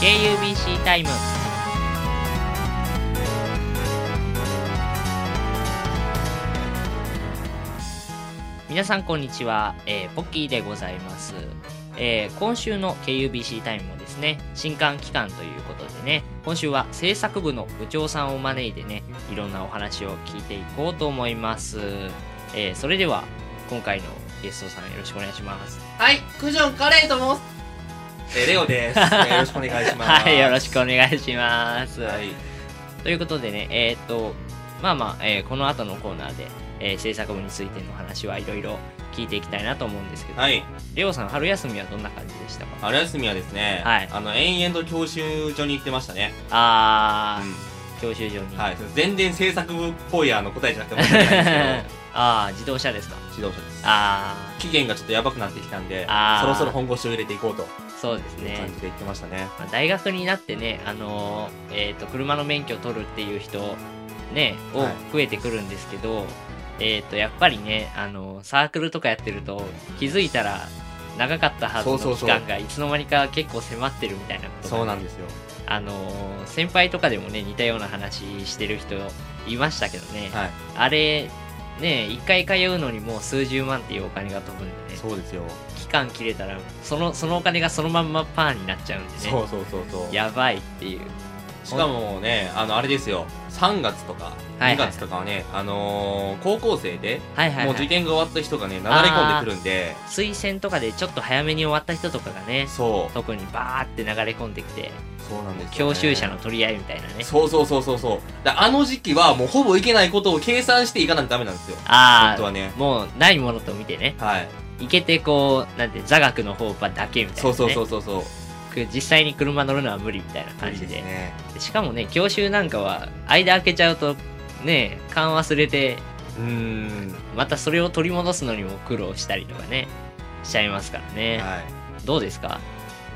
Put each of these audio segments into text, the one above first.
KUBC タイム皆さんこんにちは、えーポッキーでございます、えー今週の KUBC タイムもですね新刊期間ということでね今週は制作部の部長さんを招いてねいろんなお話を聞いていこうと思います、えーそれでは今回のゲストさんよろしくお願いします。はい、クジョンカレーと申す。えー、レオです。えーよろしくお願いします。はいよろしくお願いします、はい。ということでね、えーっと、まあまあ、えーこの後のコーナーで、えー制作部についての話はいろいろ聞いていきたいなと思うんですけど、はい。レオさん、春休みはどんな感じでしたか？春休みはですね、はいあの、延々と教習所に行ってましたね。あうー、教習所に。ん。はい。全然制作部っぽいあの答えじゃなくて申し訳ないんです あー、自動車ですか？けど、指導者です。あ期限がちょっとやばくなってきたんで、あーそろそろ本腰を入れていこうとー、そうですね感。じで言ってましたね。まあ大学になってね、あのーえーっと、車の免許を取るっていう人、ね、をはい増えてくるんですけど、えーっと、やっぱりね、あのーサークルとかやってると、気づいたら、長かったはずの期間がいつの間にか結構迫ってるみたいなことがそうなんですよ。あのー先輩とかでもね似たような話してる人いましたけどね、はい。あれね一回通うのにもう数十万っていうお金が飛ぶんでねそうですよ。期間切れたらそのそのお金がそのまんまパーになっちゃうんでねそうそうそうそう。やばいっていうしかもね、あの、あれですよ。3月とか、はいはい2月とかはね、あのー高校生で、はいはい、はい、もう受験が終わった人がね、なだれ込んでくるんで、推薦とかでちょっと早めに終わった人とかがねそう。特にバーって流れ込んできてそうなんですよ、ね。教習車の取り合いみたいなねそうそうそうそうそう。だあの時期はもうほぼいけないことを計算していかないとダメなんですよ。ああ本当はね。もうないものと見てねはい。いけてこうなんて座学の方ばだけみたいな、ね、そうそうそうそうそう。く実際に車乗るのは無理みたいな感じでね。でしかもね教習なんかは間開けちゃうとね勘忘れてうーん。またそれを取り戻すのにも苦労したりとかねしちゃいますからね、はい。どうですか？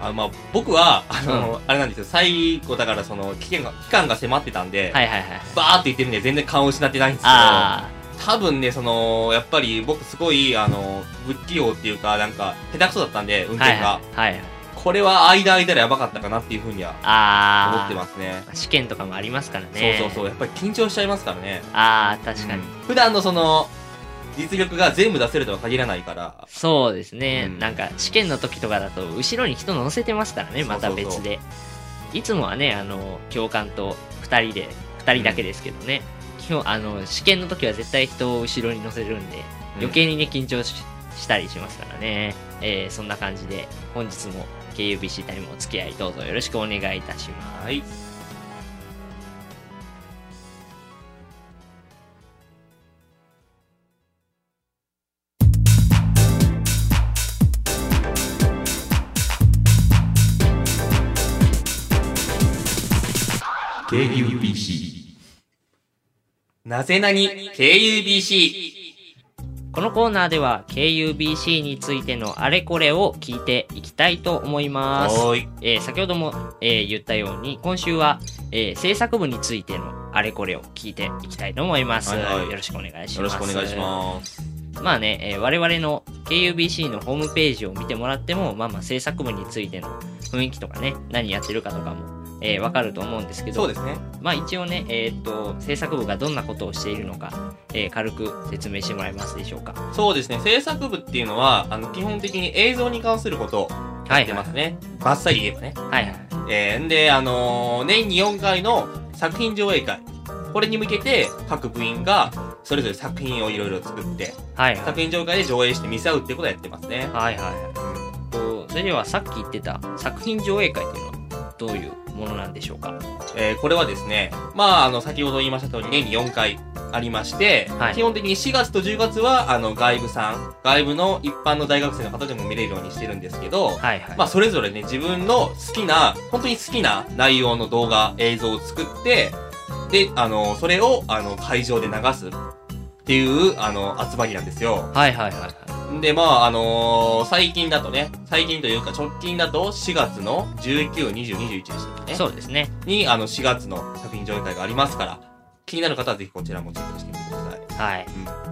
あまあ、僕は、あの、あれなんですよ。最後だからその、期限が、期間が迫ってたんで、はいはいはいバーって言ってるんで全然勘を失ってないんですけど、あ多分ね、その、やっぱり僕すごい、あの、不器用っていうか、なんか、下手くそだったんで、運あはい転が。はいはいこれは間空いたらやばかったかなっていうふうには思あってますね。試験とかもありますからね。そうそうそう。やっぱり緊張しちゃいますからね。ああ確かに、うん。普段のその、実力が全部出せるとは限らないから。そうですね、うん。なんか試験の時とかだと後ろに人乗せてますからね。また別で。いつもはねあの教官と2人で2人だけですけどね、基本あの試験の時は絶対人を後ろに乗せるんで余計にね緊張ししたりしますからね、えーそんな感じで本日も KUBC タイムお付き合いどうぞよろしくお願いいたします。はい。KUBC なぜなに KUBC このコーナーでは KUBC についてのあれこれを聞いていきたいと思います。えー先ほども、えー言ったように今週は、えー制作部についてのあれこれを聞いていきたいと思います、はいはいよろしくお願いしますよろしくお願いします。まあね、えー我々の KUBC のホームページを見てもらってもまあまあ制作部についての雰囲気とかね何やってるかとかもえーわかると思うんですけどそうですね。まあ一応ね、えーっと制作部がどんなことをしているのか、えー軽く説明してもらえますでしょうかそうですね。制作部っていうのは、あの、基本的に映像に関することをやってますね。バッサリ言えばね。はいはいえー、んで、あのー年に4回の作品上映会。これに向けて、各部員が、それぞれ作品をいろいろ作って、はいはい作品上映会で上映して見せ合うってことをやってますね。はいはいはいとそれではさっき言ってた作品上映会というのはどういうものなんでしょうか？えー、これはですね、まあ、あの、先ほど言いました通り、年に4回ありまして、はい。基本的に4月と10月は、あの、外部さん、外部の一般の大学生の方でも見れるようにしてるんですけど、はいはい、まあ、それぞれね、自分の好きな、本当に好きな内容の動画、映像を作って、で、あの、それを、あの、会場で流すっていう、あの、集まりなんですよ。はいはいはいはい。で、まあ、あのー最近だとね、最近というか直近だと4月の19、20、21でしたっけね。そうですね。に、あの、4月の作品上映会がありますから、気になる方はぜひこちらもチェックしてみてください。はい、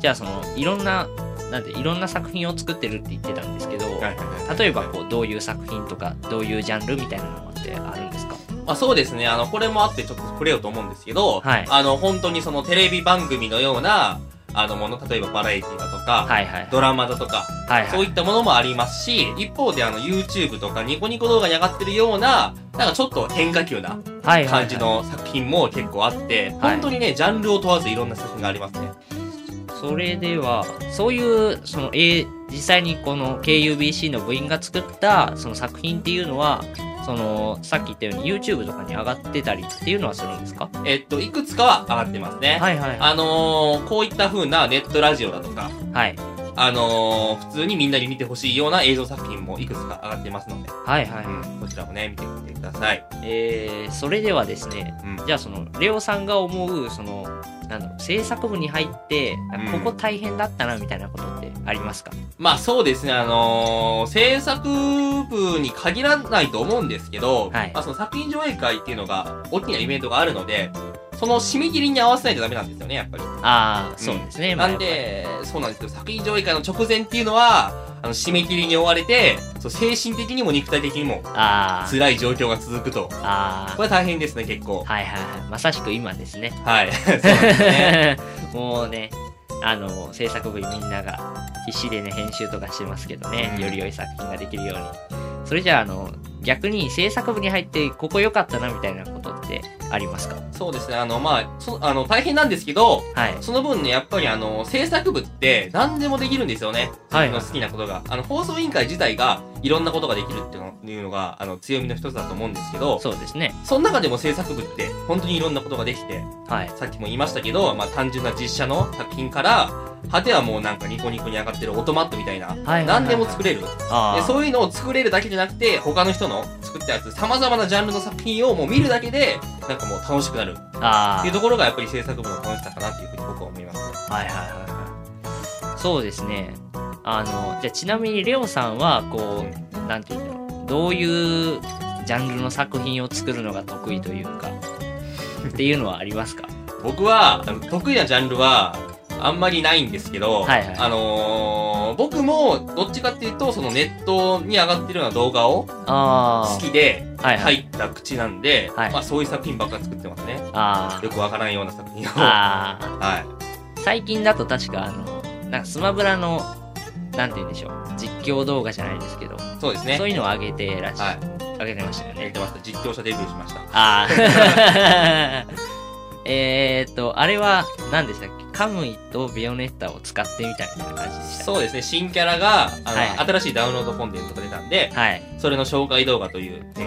じゃあそのいろんななんていろんな作品を作ってるって言ってたんですけど、はいはいはい。例えばこうどういう作品とかどういうジャンルみたいなのってあるんですか？まあそうですね、あの、これもあってちょっと触れようと思うんですけど、はい。あの、本当にそのテレビ番組のような、あのもの、例えばバラエティだとか、はいはい。ドラマだとか、はいはい。そういったものもありますし、一方であの YouTube とかニコニコ動画に上がってるような、なんかちょっと変化球な感じの作品も結構あって、本当にね、ジャンルを問わずいろんな作品がありますね。それでは、そういう、その、えー実際にこの KUBC の部員が作ったその作品っていうのは、その、さっき言ったように YouTube とかに上がってたりっていうのはするんですか？えっと、いくつかは上がってますね。はいはい。あのー、こういった風なネットラジオだとか、はい。あのー、普通にみんなに見てほしいような映像作品もいくつか上がってますので、はいはい。うん、こちらもね、見てみてください。えー、それではですね、うん。じゃあその、レオさんが思う、その、なんだろう、制作部に入って、うんここ大変だったなみたいなことってありますか？まあそうですね、あのー、制作部に限らないと思うんですけど、はいまあその作品上映会っていうのが、大きなイベントがあるので、その締め切りに合わせないとダメなんですよね、やっぱり。ああ、そうですね。まあなんで、そうなんですよ。作品上映会の直前っていうのは、あの、締め切りに追われて、そう精神的にも肉体的にもあー辛い状況が続くと。あこれは大変ですね、結構ー。。はいはいはい。まさしく今ですね。はい。そうなんですね。もうね、あの、制作部員みんなが必死でね、編集とかしてますけどね、うんより良い作品ができるように。それじゃあ、あの、逆に制作部に入って、ここ良かったなみたいなことってありますか？そうですね、あの、まあ、そあの、大変なんですけど、はい。その分ね、やっぱりあの、制作部って何でもできるんですよね。はい自分の好きなことが。あの、放送委員会自体がいろんなことができるっていうのが、あの、強みの一つだと思うんですけど、そうですね。その中でも制作部って本当にいろんなことができて、はい。さっきも言いましたけど、まあ、単純な実写の作品から、果てはもうなんかニコニコに上がってるオートマットみたいな、何でも作れる。でそういうのを作れるだけじゃなくて、他の人の作ったやつ、様々なジャンルの作品をもう見るだけで、なんかもう楽しくなるあっていうところがやっぱり制作部の楽しさかなっていうふうに僕は思います。あ。はいはいはいはい。そうですね。あの、じゃあちなみにレオさんは、こう、なんていうんだろう。どういうジャンルの作品を作るのが得意というか、っていうのはありますか？僕は、得意なジャンルは、あんまりないんですけど、はいはいあのー、僕もどっちかっていうと、そのネットに上がってるような動画をあ好きで。入った口なんで、はいまあそういう作品ばっかり作ってますね。あよくわからんような作品を。は。い。最近だと確かあの、なんかスマブラの、なんて言うんでしょう。実況動画じゃないですけど、そうですね。そういうのを上げてらっしゃ、はい。上げてましたよね。やってました。実況者デビューしました。ああ。えーっと、あれは、何でしたっけ？カムイとビオネッタを使ってみたいな感じでした。そうですね。新キャラが、あの、はい新しいダウンロードコンテンツが出たんで、はい。それの紹介動画という体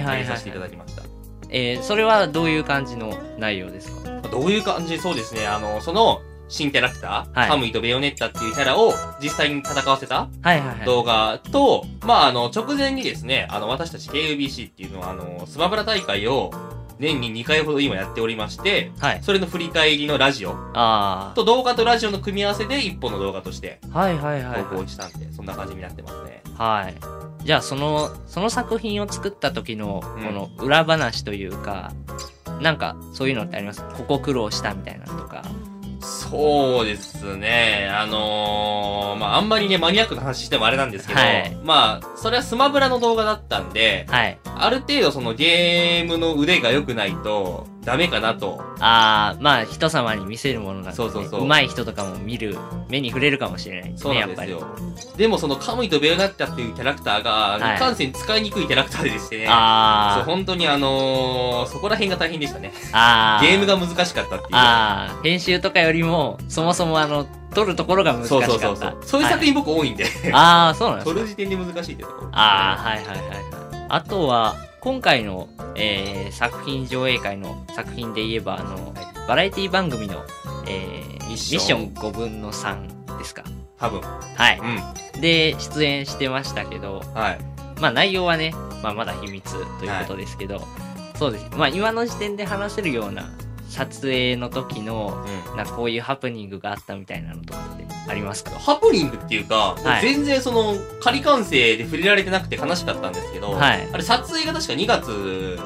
で、はいさせていただきました。えー、それはどういう感じの内容ですか？どういう感じ？そうですね。あの、その、新キャラクター、はいカムイとベヨネッタっていうキャラを実際に戦わせたはいはいはい。動画と、まあ、あの、直前にですね、あの、私たち KUBC っていうのは、あの、スマブラ大会を年に2回ほど今やっておりまして、はい。それの振り返りのラジオあと動画とラジオの組み合わせで1本の動画としてあ。はいはいはい、投は稿したんで、そんな感じになってますね。い。はい。じゃあ、その、その作品を作った時の、うんこの裏話というか、なんか、そういうのってあります？ここ苦労したみたいなのとか。そうですね。あのー、まあ、あんまりね、マニアックな話してもあれなんですけど、はいまあ、それはスマブラの動画だったんで、はい。ある程度そのゲームの腕が良くないとダメかなと。ああ、まあ、人様に見せるものなんで、ね、そうそうそう上手い人とかも見る、目に触れるかもしれないですそうね、やっぱり。なんですよ。でもそのカムイとベヨナッタっていうキャラクターが、はいいかんせん使いにくいキャラクターでしてね。そう、あ本当にあのー、そこら辺が大変でしたね。あ、ああ。ゲームが難しかったっていう。ああ、編集とかよりも、そもそもあの、撮るところが難しかった。そうそうそうそう。そういう作品僕多いんで、はいああ、そうなんですか 撮る時点で難しいってところ。ああ、はいはいはいはい。あとは、今回の、えー、作品上映会の作品で言えば、あの、バラエティ番組の、えー、ミッションション5分の3ですか？多分。はい。うん。で、出演してましたけど、はい。まあ内容はね、まあまだ秘密ということですけど、そうです。まあ今の時点で話せるような撮影の時の、うん。なんかこういうハプニングがあったみたいなのとかってありますか？ハプニングっていうか、はい全然その仮完成で触れられてなくて悲しかったんですけど、はいあれ撮影が確か2月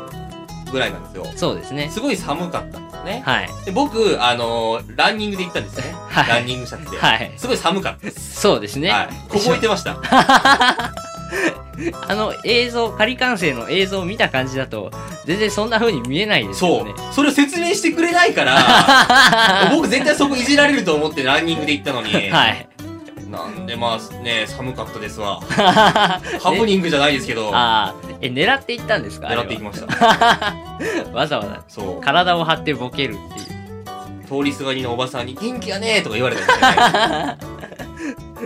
ぐらいなんですよ。そうですね。すごい寒かったんですよね。はい。で僕、あのーランニングで行ったんですよね。はいランニングシャツで。はい。すごい寒かったです。そうですね。はい。凍えてました。あの映像、仮完成の映像を見た感じだと、全然そんな風に見えないですそうよね。。それを説明してくれないから、僕絶対そこいじられると思ってランニングで行ったのに。はい。なんでまあね、寒かったですわ。ハプニングじゃないですけど、ああ、え、狙っていったんですか？狙っていきました。た。わざわざ。そう。体を張ってボケるっていう。通りすがりのおばさんに元気やねとか言われたんですよね。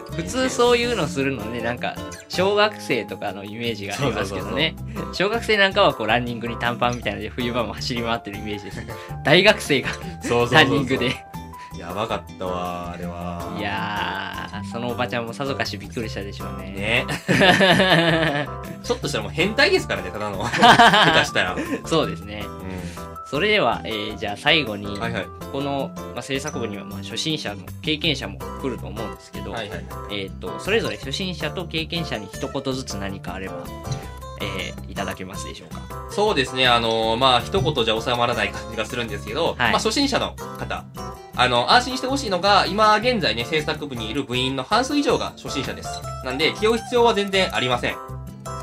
普通そういうのするのね、なんか、小学生とかのイメージがありますけどね。小学生なんかはこう、ランニングに短パンみたいなので冬場も走り回ってるイメージです。大学生がランニングで。やばかったわ、あれは。いやー、そのおばちゃんもさぞかしびっくりしたでしょうね。ね。ちょっとしたらもう変態ですからね、ただの。下手したら。うそうですね。それでは、えー、じゃあ最後に、ん。はいはい。この、まあ、制作部にはまあ初心者の経験者も来ると思うんですけど、はいはい。えっ、と、それぞれ初心者と経験者に一言ずつ何かあれば、えー、いただけますでしょうか？そうですね、あのまあ、一言じゃ収まらない感じがするんですけど、はいまあ、初心者の方、あの、安心してほしいのが、今現在ね、制作部にいる部員の半数以上が初心者です。なんで、気負う必要は全然ありません。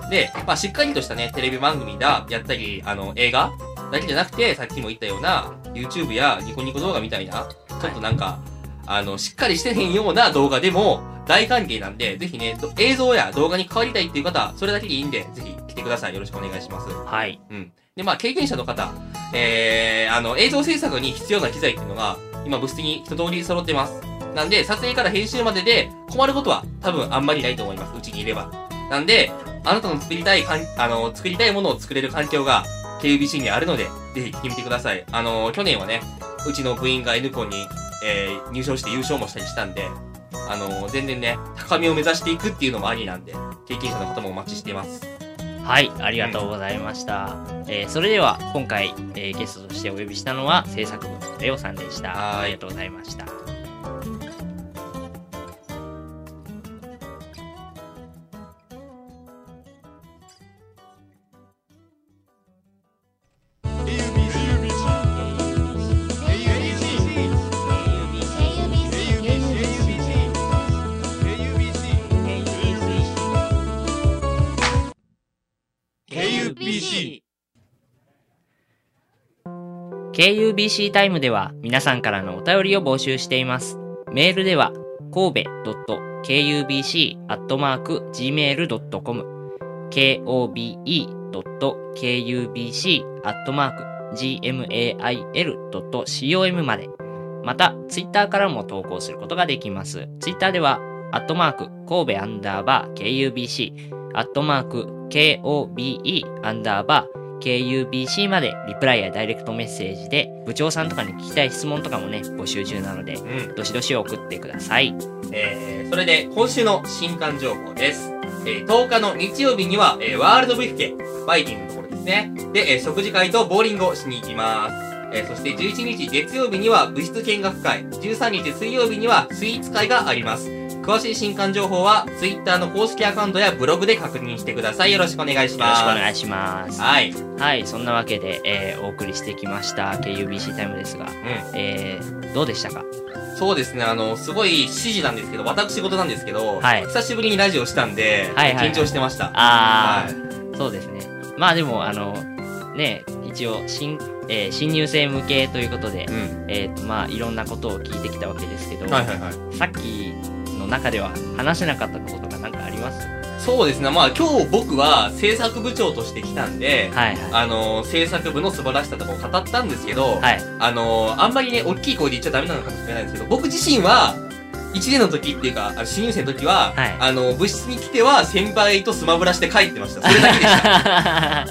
で、まあ、しっかりとしたね、テレビ番組だ、やったり、あの、映画だけじゃなくて、さっきも言ったような、YouTube やニコニコ動画みたいな、ちょっとなんか、あの、しっかりしてへんような動画でも大歓迎なんで、ぜひね、ど映像や動画に変わりたいっていう方、それだけでいいんで、ぜひ来てください。よろしくお願いします。はい。うん。で、まあ、経験者の方、えー、あの、映像制作に必要な機材っていうのが、今、物質に一通り揃ってます。なんで、撮影から編集までで困ることは多分あんまりないと思います。うちにいれば。なんで、あなたの作りたいかん、あの、作りたいものを作れる環境が KUBC にあるので、ぜひ来てみてください。あの、去年はね、うちの部員が N コンに、えー、入賞して優勝もしたりしたんで、あの、全然ね、高みを目指していくっていうのもありなんで、経験者の方もお待ちしています。はい、ありがとうございました。えーそれでは、今回、えーゲストとしてお呼びしたのは、制作部のレオさんでした。はいありがとうございました。KUBC タイムでは皆さんからのお便りを募集しています。メールでは、神戸 .kubc.gmail.com kobe.kubc.gmail.com まで。また、ツイッターからも投稿することができます。ツイッターでは、アットマーク、神戸アンダーバー KUBC、アットマーク、KOBE アンダーバー KUBC までリプライやダイレクトメッセージで部長さんとかに聞きたい質問とかもね募集中なのでうん。どしどし送ってくださいえー、それで、今週の新刊情報です。えー、10日の日曜日には、えー、ワールドブリフケ、バイキングのところですね。で、えー、食事会とボーリングをしに行きます。えー、そして11日月曜日には物質見学会、13日水曜日にはスイーツ会があります。詳しい新刊情報は、Twitter の公式アカウントやブログで確認してください。よろしくお願いしよろます。しくお願いしますはい。はいそんなわけで、えーお送りしてきました KUBC タイムですが、うえーどうでしたか？ん。そうですね、あの、すごい指示なんですけど、私事なんですけど、はい久しぶりにラジオしたんで、はいはいはい緊張してました。あはいー、そうですねまあでもあのね一応新,、えー新入生向けということで、うん。えーとまあいろんなことを聞いてきたわけですけど、はいはいはい。さっきの中では話せなかったこととか何かあります？そうですね。まあ今日僕は制作部長として来たんで、はいはいあのー制作部の素晴らしさとかを語ったんですけど、はいあのーあんまりね、大きい声で言っちゃダメなのかもしれないんですけど、僕自身は、1年の時っていうか、あの新入生の時は、はいあのー部室に来ては先輩とスマブラして帰ってました。それだけでした。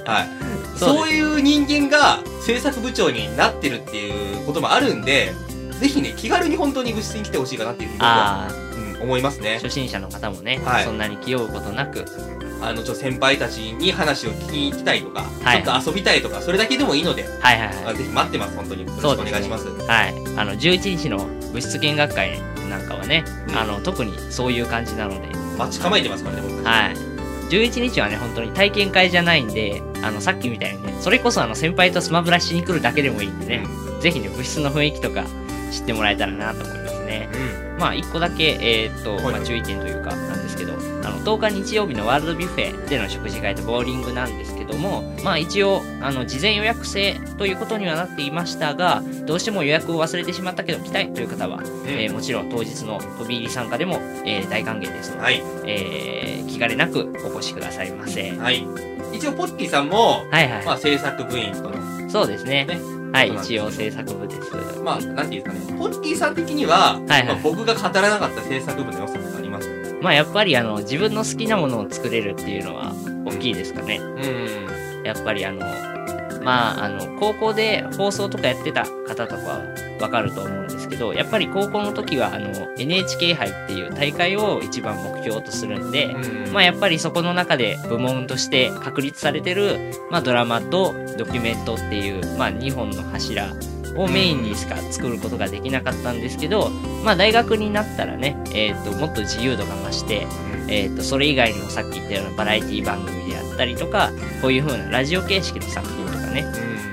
はい。そういう人間が制作部長になってるっていうこともあるんで、ぜひね、気軽に本当に部室に来てほしいかなっていうふうに僕は、あうん、思いますね。初心者の方もね、はいそんなに気負うことなく、あの、ちょ、先輩たちに話を聞きに行きたいとか、はいちょっと遊びたいとか、それだけでもいいので、はいはいはい。あぜひ待ってます、本当に。よろしくお願いします。はい。あの、11日の物質見学会なんかはね、うんあの、特にそういう感じなので、待ち構えてますからね、僕。はい。11日はね、本当に体験会じゃないんで、あの、さっきみたいにね、それこそあの、先輩とスマブラしに来るだけでもいいんでね、ぜひね、物質の雰囲気とか知ってもらえたらなと思いますね。うん。まあ、一個だけ、えーっと、はいまあ、注意点というか、なんですけけど、あの、10日日曜日のワールドビュッフェでの食事会とボーリングなんですけども、まあ一応、あの、事前予約制ということにはなっていましたが、どうしても予約を忘れてしまったけど来たいという方は、えーもちろん当日の飛び入り参加でも、えー大歓迎ですので、はい。えー気兼ねなくお越しくださいませ。はい。一応、ポッキーさんも、はいはい。まあ、制作部員との、そうですね。ねはい、一応制作部です。まあ、なんていうんですかね、ポッキーさん的には、はいはいまあ、僕が語らなかった制作部の良さとかありますまあやっぱりあの、自分の好きなものを作れるっていうのは大きいですかね。うん。やっぱりあの、まああの、高校で放送とかやってた方とかはわかると思うんですけど、やっぱり高校の時はあの、NHK 杯っていう大会を一番目標とするんで、うん。まあやっぱりそこの中で部門として確立されてる、まあドラマとドキュメントっていう、まあ2本の柱をメインにしか作ることができなかったんですけど、まあ大学になったらね、えっ、と、もっと自由度が増して、えっ、と、それ以外にもさっき言ったようなバラエティ番組であったりとか、こういう風なラジオ形式の作品ね、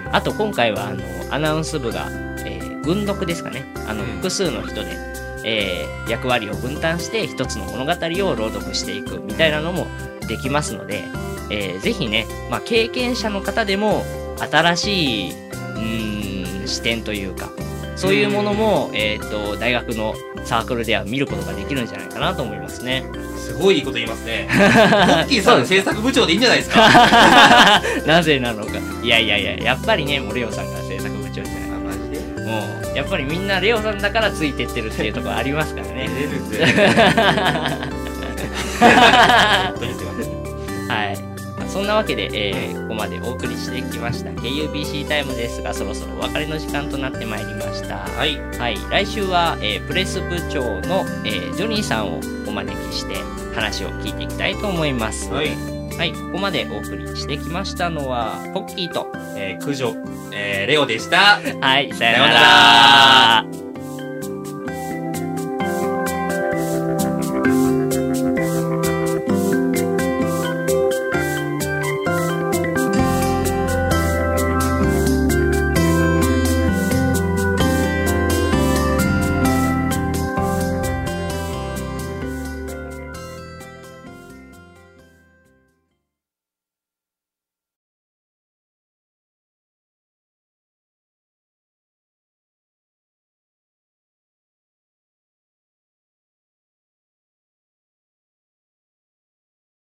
うん。あと今回はあの、アナウンス部が、えー、軍読ですかね。あの、うん複数の人で、えー役割を分担して一つの物語を朗読していくみたいなのもできますので、えーぜひね、まあ、経験者の方でも新しい、うーん、視点というか、そういうものも、えっ、と、大学のサークルでは見ることができるんじゃないかなと思いますね。すごいいいこと言いますね。ポッキーさんの制作部長でいいんじゃないですか？なぜなのか。いやいやいや、やっぱりね、もうレオさんが制作部長じゃない。あ、マジで？もう、やっぱりみんなレオさんだからついてってるっていうところありますからね。はい。まあそんなわけで、えーここまでお送りしてきました KUBC タイムですが、そろそろお別れの時間となってまいりました。はい。はい。来週は、えープレス部長の、えージョニーさんをお招きして話を聞いていきたいと思います。はい。はい。ここまでお送りしてきましたのは、ポッキーと、えー、九条、えー、レオでした。はい、さよなら。